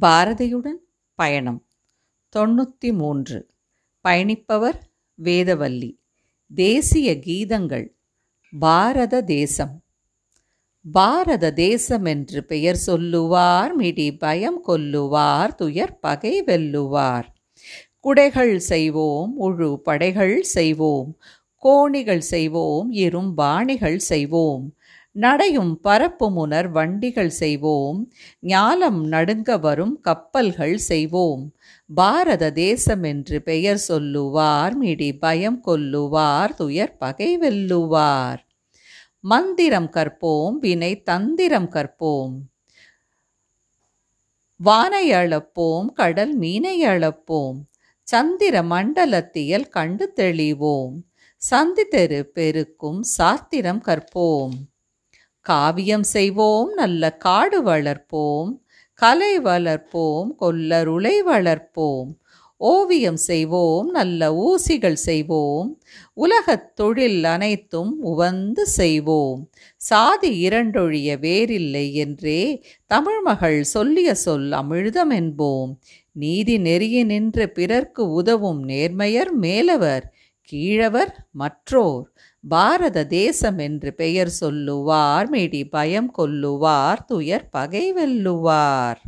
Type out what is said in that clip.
பாரதியுடன் பயணம். தொண்ணூற்றி மூன்று பயணிப்பவர் வேதவல்லி. தேசிய கீதங்கள். பாரத தேசம். பாரத தேசம் என்று பெயர் சொல்லுவார் மிடி பயம் கொல்லுவார் துயர் பகை வெல்லுவார். குடைகள் செய்வோம் உழு படைகள் செய்வோம். கோணிகள் செய்வோம் இரும்பாணிகள் செய்வோம். நடையும் பரப்புமுனர் வண்டிகள் செய்வோம். ஞாலம் நடுங்க வரும் கப்பல்கள் செய்வோம். பாரத தேசம் என்று பெயர் சொல்லுவார் மிடி பயம் கொல்லுவார் துயர் பகை வெல்லுவார். மந்திரம் கற்போம் வினை தந்திரம் கற்போம். வானை அளப்போம் கடல் மீனை அளப்போம். சந்திர மண்டலத்தியல் கண்டு தெளிவோம். சந்தித்தெரு பெருக்கும் சாத்திரம் கற்போம். காவியம் செய்வோம் நல்ல காடு வளர்ப்போம். கலை வளர்ப்போம் கொல்லருளை வளர்ப்போம். ஓவியம் செய்வோம் நல்ல ஊசிகள் செய்வோம். உலகத் தொழில் அனைத்தும் உவந்து செய்வோம். சாதி இரண்டொழிய வேறில்லை என்றே தமிழ்மகள் சொல்லிய சொல் அமிழ்தம் என்போம். நீதி நெறிய நின்று பிறர்க்கு உதவும் நேர்மையர் மேலவர். கீழவர் மற்றோர். பாரத தேசம் என்று பெயர் சொல்லுவார் மிடி பயம் கொல்லுவார் துயர் பகை வெல்லுவார்.